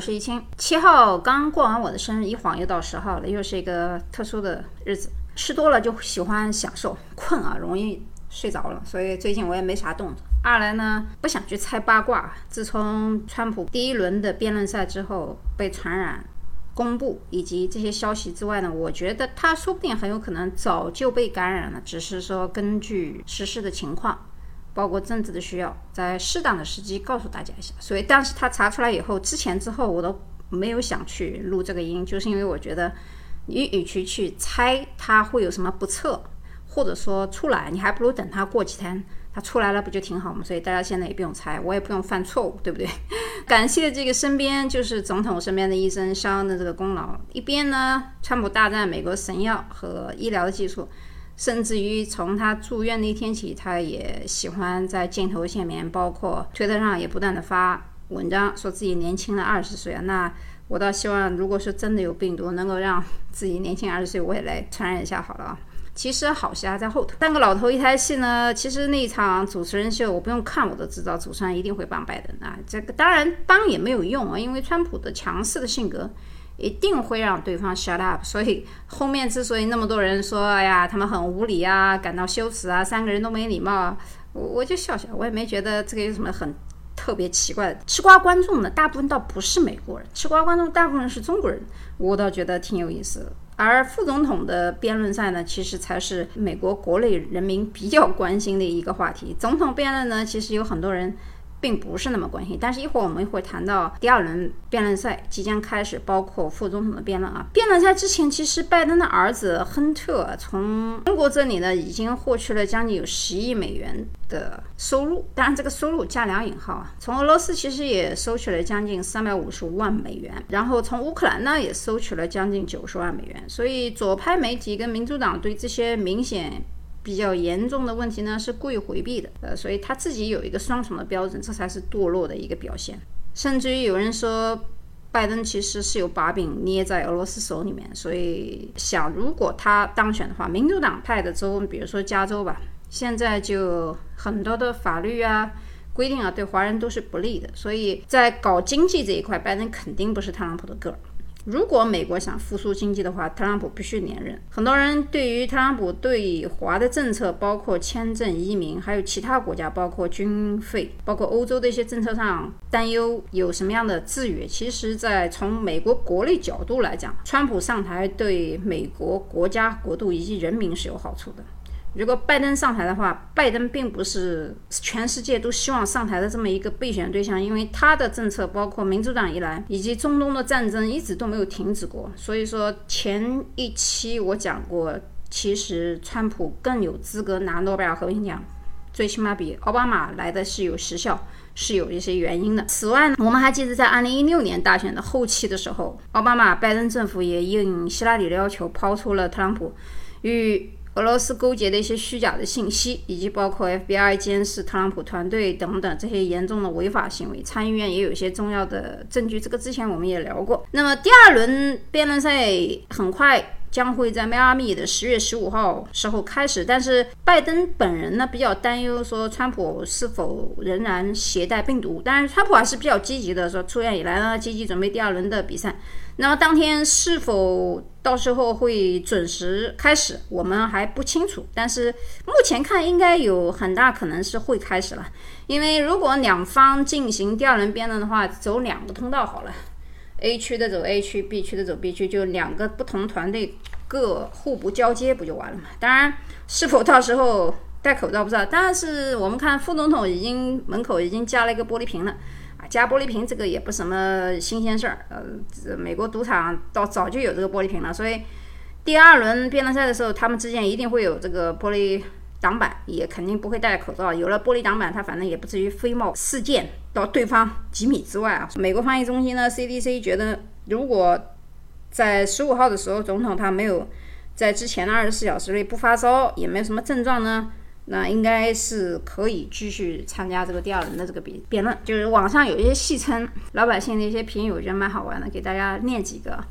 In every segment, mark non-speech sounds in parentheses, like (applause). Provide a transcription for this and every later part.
我是易清。七号刚过完我的生日，一晃又到十号了，又是一个特殊的日子。吃多了就喜欢享受，困啊，容易睡着了，所以最近我也没啥动作。二来呢，不想去猜八卦。自从川普第一轮的辩论赛之后被传染、公布以及这些消息之外呢，我觉得他说不定很有可能早就被感染了，只是说根据实施的情况。包括政治的需要，在适当的时机告诉大家一下。所以，但是他查出来以后，之前之后我都没有想去录这个音，就是因为我觉得，你与其去猜他会有什么不测，或者说出来，你还不如等他过几天，他出来了不就挺好吗？所以大家现在也不用猜，我也不用犯错误，对不对？(laughs) 感谢这个身边就是总统身边的医生肖恩的这个功劳。一边呢，川普大战美国神药和医疗的技术。甚至于从他住院那天起，他也喜欢在镜头前面，包括推特上也不断的发文章，说自己年轻了二十岁啊。那我倒希望，如果是真的有病毒，能够让 (laughs) 自己年轻二十岁，我也来传染一下好了啊。其实好戏还在后头。三个老头一台戏呢，其实那一场主持人秀，我不用看我都知道，主持人一定会帮拜登啊。这个当然帮也没有用啊，因为川普的强势的性格。一定会让对方 shut up，所以后面之所以那么多人说，哎呀，他们很无理啊，感到羞耻啊，三个人都没礼貌，啊，我我就笑笑，我也没觉得这个有什么很特别奇怪的。吃瓜观众呢，大部分倒不是美国人，吃瓜观众大部分是中国人，我倒觉得挺有意思的。而副总统的辩论赛呢，其实才是美国国内人民比较关心的一个话题。总统辩论呢，其实有很多人。并不是那么关心，但是一会儿我们会谈到第二轮辩论赛即将开始，包括副总统的辩论啊。辩论赛之前，其实拜登的儿子亨特从中国这里呢，已经获取了将近有十亿美元的收入，当然这个收入加两引号啊。从俄罗斯其实也收取了将近三百五十万美元，然后从乌克兰呢也收取了将近九十万美元。所以左派媒体跟民主党对这些明显。比较严重的问题呢是故意回避的，呃，所以他自己有一个双重的标准，这才是堕落的一个表现。甚至于有人说，拜登其实是有把柄捏在俄罗斯手里面，所以想如果他当选的话，民主党派的州，比如说加州吧，现在就很多的法律啊、规定啊，对华人都是不利的，所以在搞经济这一块，拜登肯定不是特朗普的个儿。如果美国想复苏经济的话，特朗普必须连任。很多人对于特朗普对华的政策，包括签证、移民，还有其他国家，包括军费，包括欧洲的一些政策上担忧有什么样的制约？其实，在从美国国内角度来讲，川普上台对美国国家、国度以及人民是有好处的。如果拜登上台的话，拜登并不是全世界都希望上台的这么一个备选对象，因为他的政策包括民主党以来以及中东的战争一直都没有停止过。所以说前一期我讲过，其实川普更有资格拿诺贝尔和平奖，最起码比奥巴马来的是有时效，是有一些原因的。此外呢，我们还记得在2016年大选的后期的时候，奥巴马拜登政府也应希拉里的要求抛出了特朗普与。俄罗斯勾结的一些虚假的信息，以及包括 FBI 监视特朗普团队等等这些严重的违法行为，参议院也有一些重要的证据。这个之前我们也聊过。那么第二轮辩论赛很快。将会在迈阿密的十月十五号时候开始，但是拜登本人呢比较担忧，说川普是否仍然携带病毒。但是川普还是比较积极的，说出院以来呢积极准备第二轮的比赛。那么当天是否到时候会准时开始，我们还不清楚。但是目前看应该有很大可能是会开始了，因为如果两方进行第二轮辩论的话，走两个通道好了。A 区的走 A 区，B 区的走 B 区，就两个不同团队各互不交接，不就完了嘛？当然，是否到时候戴口罩不知道。但是我们看副总统已经门口已经加了一个玻璃瓶了啊，加玻璃瓶这个也不什么新鲜事儿。呃，美国赌场到早就有这个玻璃瓶了，所以第二轮辩论赛的时候，他们之间一定会有这个玻璃。挡板也肯定不会戴口罩，有了玻璃挡板，他反正也不至于飞冒四溅到对方几米之外啊。美国防疫中心呢，CDC 觉得，如果在十五号的时候，总统他没有在之前的二十四小时内不发烧，也没有什么症状呢，那应该是可以继续参加这个第二轮的这个辩辩论。就是网上有一些戏称，老百姓的一些评语，我觉得蛮好玩的，给大家念几个。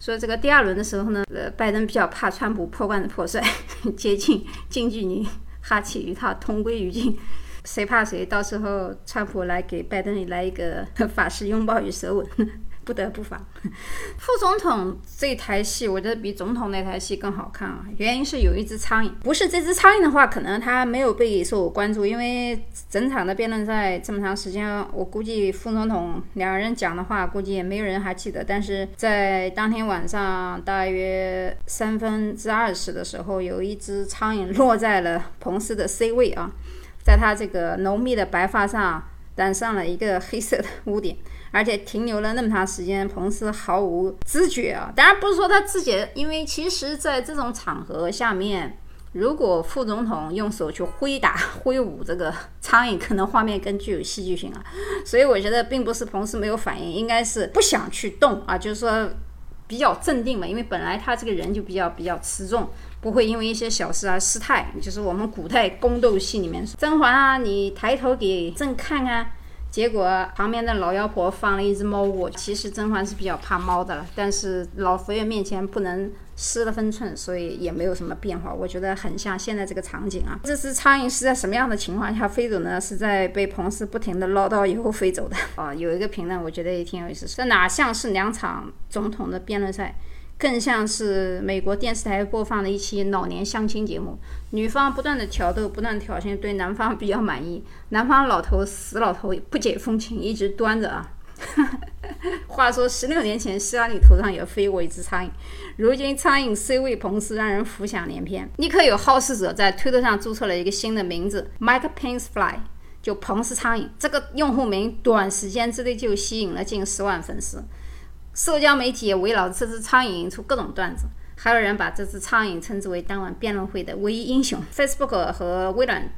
说这个第二轮的时候呢，呃，拜登比较怕川普破罐子破摔，(laughs) 接近近距离哈气与他同归于尽。谁怕谁？到时候川普来给拜登来一个法式拥抱与舌吻。不得不防，(laughs) 副总统这台戏，我觉得比总统那台戏更好看啊。原因是有一只苍蝇，不是这只苍蝇的话，可能他没有被受关注。因为整场的辩论赛这么长时间，我估计副总统两个人讲的话，估计也没有人还记得。但是在当天晚上大约三分之二十的时候，有一只苍蝇落在了彭斯的 C 位啊，在他这个浓密的白发上染上了一个黑色的污点。而且停留了那么长时间，彭斯毫无知觉啊！当然不是说他自己，因为其实在这种场合下面，如果副总统用手去挥打、挥舞这个苍蝇，可能画面更具有戏剧性啊。所以我觉得并不是彭斯没有反应，应该是不想去动啊，就是说比较镇定嘛。因为本来他这个人就比较比较持重，不会因为一些小事而失态。就是我们古代宫斗戏里面，甄嬛啊，你抬头给朕看看。结果旁边的老妖婆放了一只猫窝。其实甄嬛是比较怕猫的了，但是老佛爷面前不能失了分寸，所以也没有什么变化。我觉得很像现在这个场景啊。这只苍蝇是在什么样的情况下飞走呢？是在被彭氏不停的唠叨以后飞走的啊。(laughs) 有一个评论，我觉得也挺有意思。这哪像是两场总统的辩论赛？更像是美国电视台播放的一期老年相亲节目，女方不断的挑逗，不断挑衅，对男方比较满意。男方老头死老头不解风情，一直端着啊。(laughs) 话说十六年前，希拉里头上也飞过一只苍蝇，如今苍蝇 C 位彭斯，让人浮想联翩。立刻有好事者在推特上注册了一个新的名字，Mike Pence Fly，就彭斯苍蝇。这个用户名短时间之内就吸引了近十万粉丝。社交媒体也围绕这只苍蝇出各种段子，还有人把这只苍蝇称之为当晚辩论会的唯一英雄。Facebook 和微软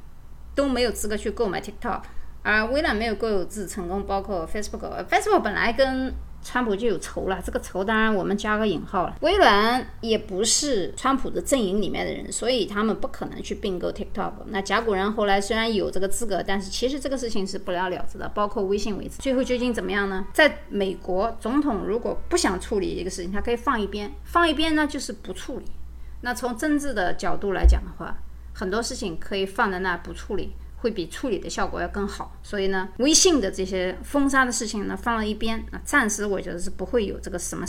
都没有资格去购买 TikTok，而微软没有购置成功，包括 Facebook，Facebook 本来跟。川普就有仇了，这个仇当然我们加个引号了。微软也不是川普的阵营里面的人，所以他们不可能去并购 TikTok。那甲骨文后来虽然有这个资格，但是其实这个事情是不了了之的，包括微信为止。最后究竟怎么样呢？在美国，总统如果不想处理一个事情，他可以放一边，放一边呢就是不处理。那从政治的角度来讲的话，很多事情可以放在那不处理。会比处理的效果要更好，所以呢，微信的这些封杀的事情呢放到一边，啊暂时我觉得是不会有这个什么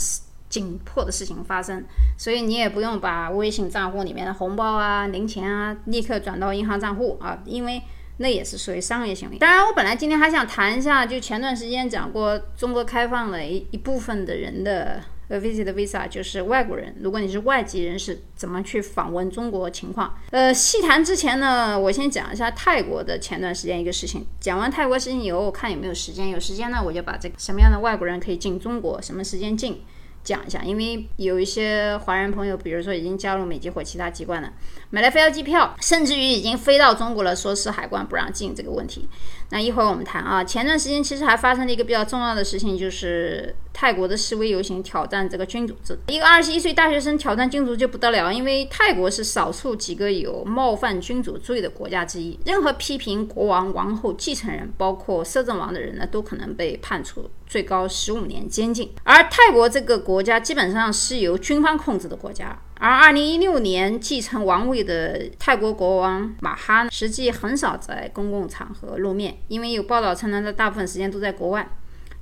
紧迫的事情发生，所以你也不用把微信账户里面的红包啊、零钱啊立刻转到银行账户啊，因为那也是属于商业行为。当然，我本来今天还想谈一下，就前段时间讲过中国开放了一一部分的人的。呃，visit visa 就是外国人，如果你是外籍人士，怎么去访问中国情况？呃，细谈之前呢，我先讲一下泰国的前段时间一个事情。讲完泰国事情以后，我看有没有时间，有时间呢，我就把这个什么样的外国人可以进中国，什么时间进。讲一下，因为有一些华人朋友，比如说已经加入美籍或其他籍贯了，买了飞机票，甚至于已经飞到中国了，说是海关不让进这个问题。那一会儿我们谈啊。前段时间其实还发生了一个比较重要的事情，就是泰国的示威游行挑战这个君主制。一个二十一岁大学生挑战君主就不得了，因为泰国是少数几个有冒犯君主罪的国家之一，任何批评国王、王后、继承人，包括摄政王的人呢，都可能被判处。最高十五年监禁，而泰国这个国家基本上是由军方控制的国家。而二零一六年继承王位的泰国国王马哈，实际很少在公共场合露面，因为有报道称呢，他大部分时间都在国外。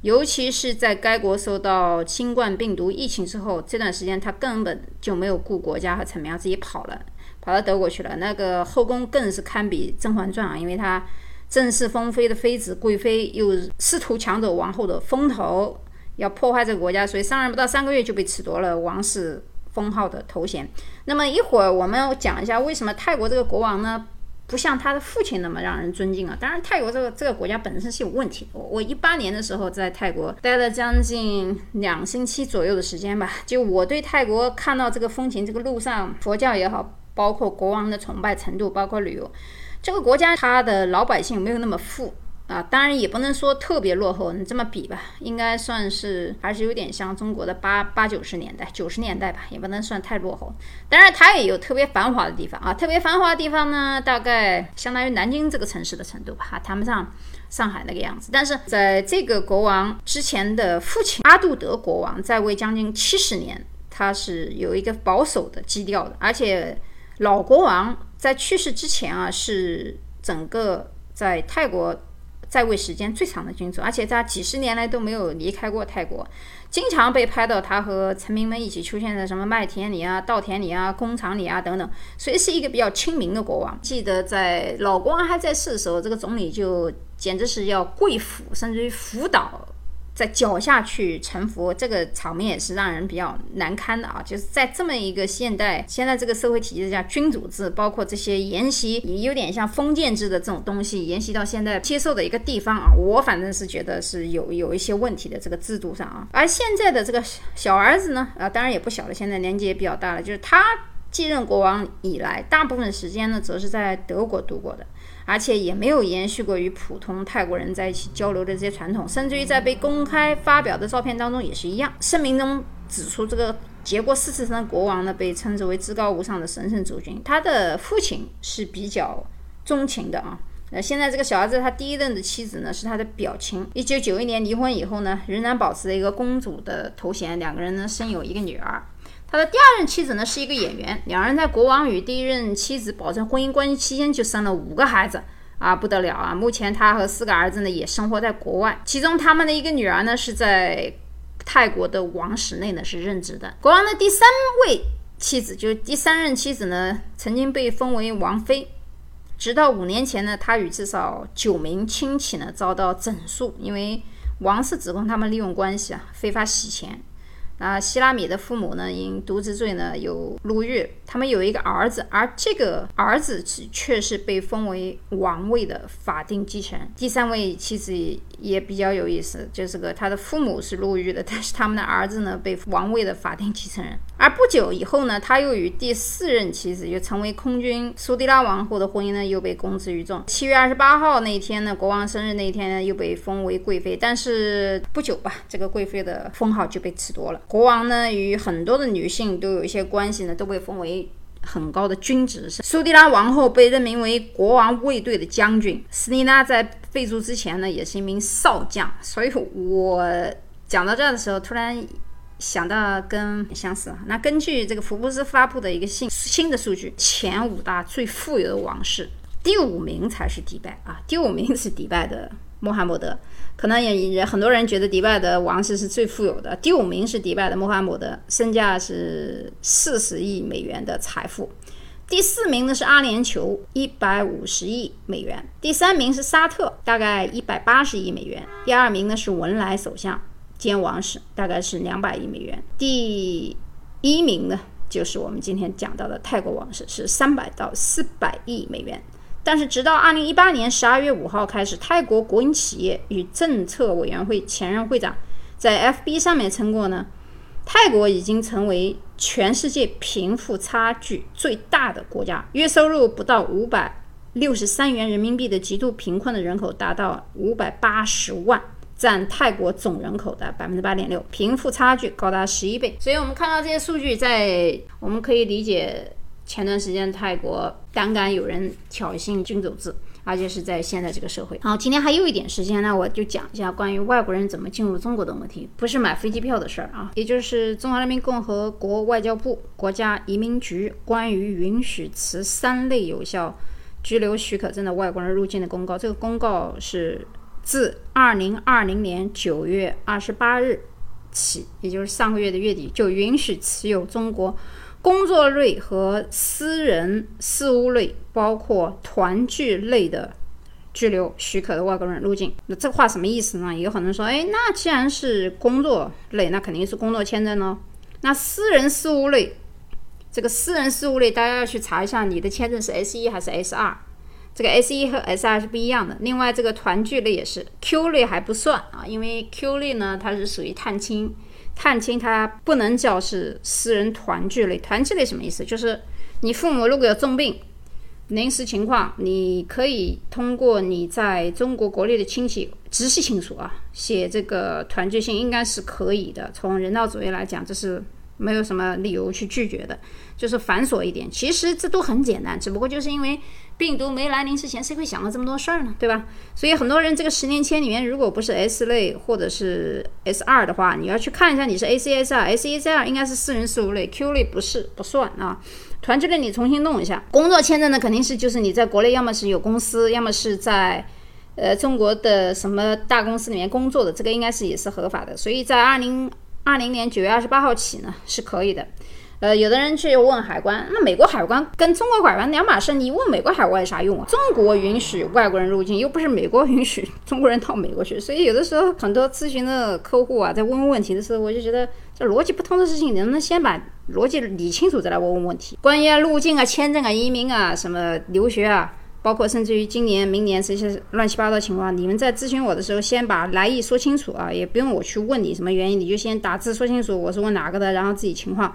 尤其是在该国受到新冠病毒疫情之后，这段时间他根本就没有顾国家和臣民，自己跑了，跑到德国去了。那个后宫更是堪比《甄嬛传》啊，因为他。正式封妃的妃子贵妃又试图抢走王后的风头，要破坏这个国家，所以上任不到三个月就被褫夺了王室封号的头衔。那么一会儿我们讲一下为什么泰国这个国王呢不像他的父亲那么让人尊敬啊？当然，泰国这个这个国家本身是有问题。我我一八年的时候在泰国待了将近两星期左右的时间吧，就我对泰国看到这个风情，这个路上佛教也好，包括国王的崇拜程度，包括旅游。这个国家它的老百姓没有那么富啊，当然也不能说特别落后。你这么比吧，应该算是还是有点像中国的八八九十年代、九十年代吧，也不能算太落后。当然，它也有特别繁华的地方啊，特别繁华的地方呢，大概相当于南京这个城市的程度吧，还谈不上上海那个样子。但是在这个国王之前的父亲阿杜德国王在位将近七十年，他是有一个保守的基调的，而且老国王。在去世之前啊，是整个在泰国在位时间最长的君主，而且他几十年来都没有离开过泰国，经常被拍到他和臣民们一起出现在什么麦田里啊、稻田里啊、工厂里啊等等，所以是一个比较亲民的国王。记得在老国王还在世的时候，这个总理就简直是要跪服，甚至于辅导。在脚下去臣服，这个场面也是让人比较难堪的啊！就是在这么一个现代现在这个社会体制下，君主制包括这些沿袭，也有点像封建制的这种东西，沿袭到现在接受的一个地方啊，我反正是觉得是有有一些问题的这个制度上啊。而现在的这个小儿子呢，啊，当然也不小了，现在年纪也比较大了，就是他继任国王以来，大部分时间呢，则是在德国度过的。而且也没有延续过与普通泰国人在一起交流的这些传统，甚至于在被公开发表的照片当中也是一样。声明中指出，这个结过四次生的国王呢，被称之为至高无上的神圣主君。他的父亲是比较钟情的啊。那现在这个小儿子他第一任的妻子呢，是他的表亲。一九九一年离婚以后呢，仍然保持了一个公主的头衔。两个人呢，生有一个女儿。他的第二任妻子呢是一个演员，两人在国王与第一任妻子保证婚姻关系期间就生了五个孩子啊，不得了啊！目前他和四个儿子呢也生活在国外，其中他们的一个女儿呢是在泰国的王室内呢是任职的。国王的第三位妻子，就是第三任妻子呢，曾经被封为王妃，直到五年前呢，他与至少九名亲戚呢遭到整肃，因为王室指控他们利用关系啊非法洗钱。啊，希拉米的父母呢，因渎职罪呢有入狱。他们有一个儿子，而这个儿子却是被封为王位的法定继承人。第三位妻子也比较有意思，就是个他的父母是入狱的，但是他们的儿子呢被王位的法定继承人。而不久以后呢，他又与第四任妻子，又成为空军苏迪拉王后的婚姻呢，又被公之于众。七月二十八号那一天呢，国王生日那一天呢，又被封为贵妃。但是不久吧，这个贵妃的封号就被褫夺了。国王呢，与很多的女性都有一些关系呢，都被封为很高的军职。苏迪拉王后被任命为国王卫队的将军。斯蒂娜在废除之前呢，也是一名少将。所以我讲到这儿的时候，突然。想到跟相似，那根据这个福布斯发布的一个新新的数据，前五大最富有的王室，第五名才是迪拜啊，第五名是迪拜的穆罕默德，可能也也很多人觉得迪拜的王室是最富有的，第五名是迪拜的穆罕默德，身价是四十亿美元的财富，第四名呢是阿联酋一百五十亿美元，第三名是沙特大概一百八十亿美元，第二名呢是文莱首相。兼王室大概是两百亿美元，第一名呢就是我们今天讲到的泰国王室，是三百到四百亿美元。但是直到二零一八年十二月五号开始，泰国国营企业与政策委员会前任会长在 FB 上面称过呢，泰国已经成为全世界贫富差距最大的国家，月收入不到五百六十三元人民币的极度贫困的人口达到五百八十万。占泰国总人口的百分之八点六，贫富差距高达十一倍。所以，我们看到这些数据，在我们可以理解，前段时间泰国胆敢有人挑衅君主制，而且是在现在这个社会。好，今天还有一点时间那，我就讲一下关于外国人怎么进入中国的问题，不是买飞机票的事儿啊，也就是中华人民共和国外交部国家移民局关于允许持三类有效居留许可证的外国人入境的公告。这个公告是。自二零二零年九月二十八日起，也就是上个月的月底，就允许持有中国工作类和私人事务类，包括团聚类的居留许可的外国人入境。那这话什么意思呢？有很多人说，哎，那既然是工作类，那肯定是工作签证喽。那私人事务类，这个私人事务类，大家要去查一下，你的签证是 S 一还是 S 二？这个 S 一和 S 二是不一样的。另外，这个团聚类也是 Q 类还不算啊，因为 Q 类呢，它是属于探亲，探亲它不能叫是私人团聚类。团聚类什么意思？就是你父母如果有重病、临时情况，你可以通过你在中国国内的亲戚直系亲属啊，写这个团聚信，应该是可以的。从人道主义来讲，这是。没有什么理由去拒绝的，就是繁琐一点。其实这都很简单，只不过就是因为病毒没来临之前，谁会想到这么多事儿呢？对吧？所以很多人这个十年签里面，如果不是 S 类或者是 S 二的话，你要去看一下你是 A C S 二，A C S 二应该是四人事务类，Q 类不是不算啊。团支类你重新弄一下。工作签证呢，肯定是就是你在国内要么是有公司，要么是在。呃，中国的什么大公司里面工作的，这个应该是也是合法的，所以在二零二零年九月二十八号起呢是可以的。呃，有的人去问海关，那美国海关跟中国海关两码事，你问美国海关有啥用啊？中国允许外国人入境，又不是美国允许中国人到美国去，所以有的时候很多咨询的客户啊，在问问题的时候，我就觉得这逻辑不通的事情，能不能先把逻辑理清楚再来问问问题？关于啊入境啊、签证啊、移民啊、什么留学啊。包括甚至于今年、明年这些乱七八糟情况，你们在咨询我的时候，先把来意说清楚啊，也不用我去问你什么原因，你就先打字说清楚我是问哪个的，然后自己情况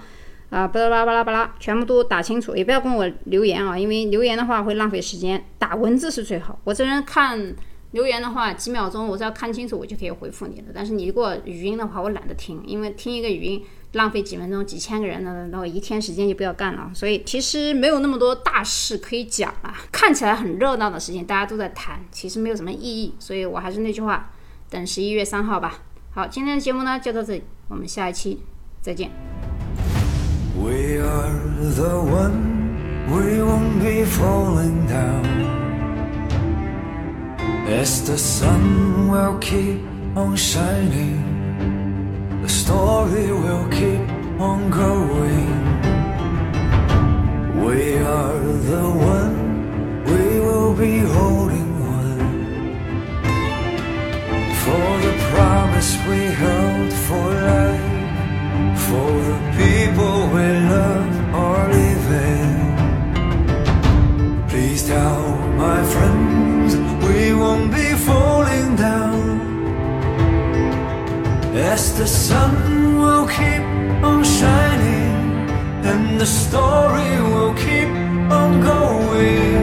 啊，巴拉巴拉巴拉巴拉，全部都打清楚，也不要跟我留言啊，因为留言的话会浪费时间，打文字是最好。我这人看留言的话，几秒钟我只要看清楚，我就可以回复你了。但是你如果语音的话，我懒得听，因为听一个语音。浪费几分钟，几千个人的，然后一天时间就不要干了。所以其实没有那么多大事可以讲啊。看起来很热闹的事情，大家都在谈，其实没有什么意义。所以我还是那句话，等十一月三号吧。好，今天的节目呢就到这里，我们下一期再见。the story will keep on going. We are the one, we will be holding on for the promise we held for life, for the people we love are living. Please tell my friends we won't be falling down. As the sun the story will keep on going